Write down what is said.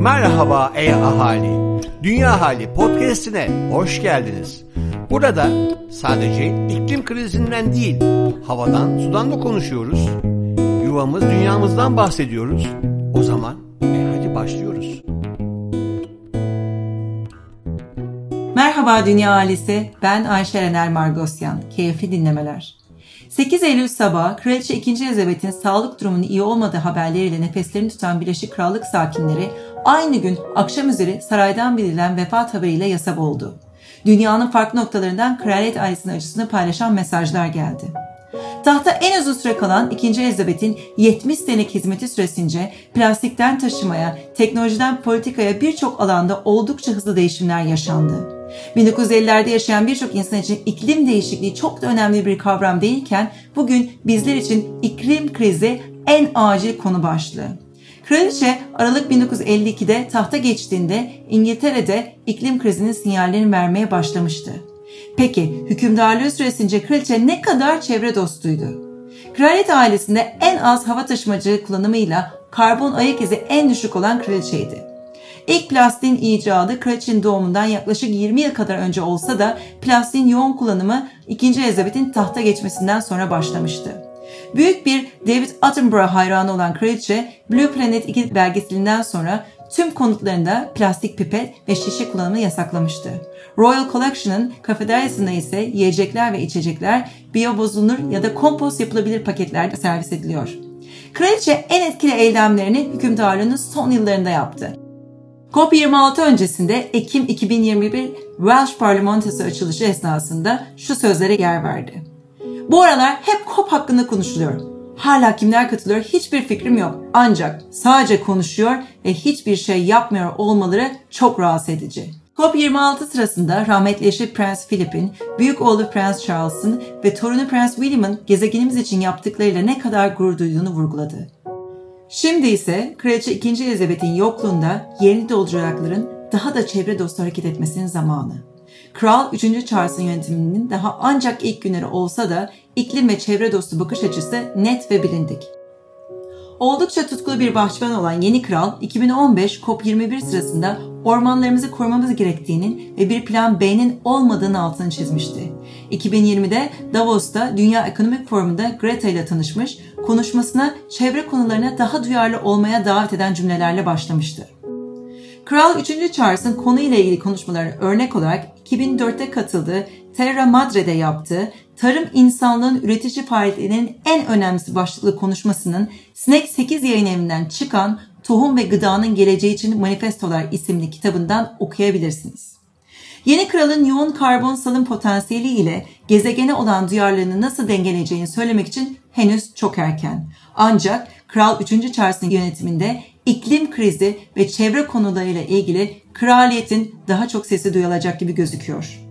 Merhaba ey ahali. Dünya Hali podcast'ine hoş geldiniz. Burada sadece iklim krizinden değil, havadan, sudan da konuşuyoruz. Yuvamız, dünyamızdan bahsediyoruz. O zaman e hadi başlıyoruz. Merhaba Dünya Ailesi, ben Ayşe Erenel Margosyan. Keyifli dinlemeler. 8 Eylül sabahı Kraliçe 2. Elizabeth'in sağlık durumunun iyi olmadığı haberleriyle nefeslerini tutan Birleşik Krallık sakinleri aynı gün akşam üzeri saraydan bildirilen vefat haberiyle yasa oldu. Dünyanın farklı noktalarından kraliyet ailesinin acısını paylaşan mesajlar geldi. Tahta en uzun süre kalan 2. Elizabeth'in 70 senelik hizmeti süresince plastikten taşımaya, teknolojiden politikaya birçok alanda oldukça hızlı değişimler yaşandı. 1950'lerde yaşayan birçok insan için iklim değişikliği çok da önemli bir kavram değilken bugün bizler için iklim krizi en acil konu başlığı. Kraliçe Aralık 1952'de tahta geçtiğinde İngiltere'de iklim krizinin sinyallerini vermeye başlamıştı. Peki hükümdarlığı süresince kraliçe ne kadar çevre dostuydu? Kraliyet ailesinde en az hava taşımacılığı kullanımıyla karbon ayak izi en düşük olan kraliçeydi. İlk plastiğin icadı kraliçenin doğumundan yaklaşık 20 yıl kadar önce olsa da plastiğin yoğun kullanımı 2. Elizabeth'in tahta geçmesinden sonra başlamıştı. Büyük bir David Attenborough hayranı olan kraliçe Blue Planet 2 belgeselinden sonra tüm konutlarında plastik pipet ve şişe kullanımını yasaklamıştı. Royal Collection'ın kafeteryasında ise yiyecekler ve içecekler biyobozulur ya da kompost yapılabilir paketlerde servis ediliyor. Kraliçe en etkili eylemlerini hükümdarlığının son yıllarında yaptı. COP26 öncesinde Ekim 2021 Welsh parlamentosu açılışı esnasında şu sözlere yer verdi. Bu aralar hep COP hakkında konuşuluyor. Hala kimler katılıyor hiçbir fikrim yok. Ancak sadece konuşuyor ve hiçbir şey yapmıyor olmaları çok rahatsız edici. COP26 sırasında rahmetli eşi Prens Philip'in, büyük oğlu Prens Charles'ın ve torunu Prens William'ın gezegenimiz için yaptıklarıyla ne kadar gurur duyduğunu vurguladı. Şimdi ise Kraliçe 2. Elizabeth'in yokluğunda yeni dolduracakların daha da çevre dostu hareket etmesinin zamanı. Kral 3. Charles'ın yönetiminin daha ancak ilk günleri olsa da iklim ve çevre dostu bakış açısı net ve bilindik. Oldukça tutkulu bir bahçıvan olan yeni kral 2015 COP21 sırasında ormanlarımızı korumamız gerektiğinin ve bir plan B'nin olmadığını altını çizmişti. 2020'de Davos'ta Dünya Ekonomik Forumu'nda Greta ile tanışmış, konuşmasına çevre konularına daha duyarlı olmaya davet eden cümlelerle başlamıştı. Kral 3. Charles'ın konuyla ilgili konuşmalarına örnek olarak 2004'te katıldığı Terra Madre'de yaptığı Tarım İnsanlığın Üretici Faaliyetlerinin en önemlisi başlıklı konuşmasının Sinek 8 yayın evinden çıkan Tohum ve Gıdanın Geleceği için Manifestolar isimli kitabından okuyabilirsiniz. Yeni kralın yoğun karbon salım potansiyeli ile gezegene olan duyarlılığını nasıl dengeleyeceğini söylemek için henüz çok erken. Ancak Kral 3. Charles'ın yönetiminde iklim krizi ve çevre konularıyla ilgili kraliyetin daha çok sesi duyulacak gibi gözüküyor.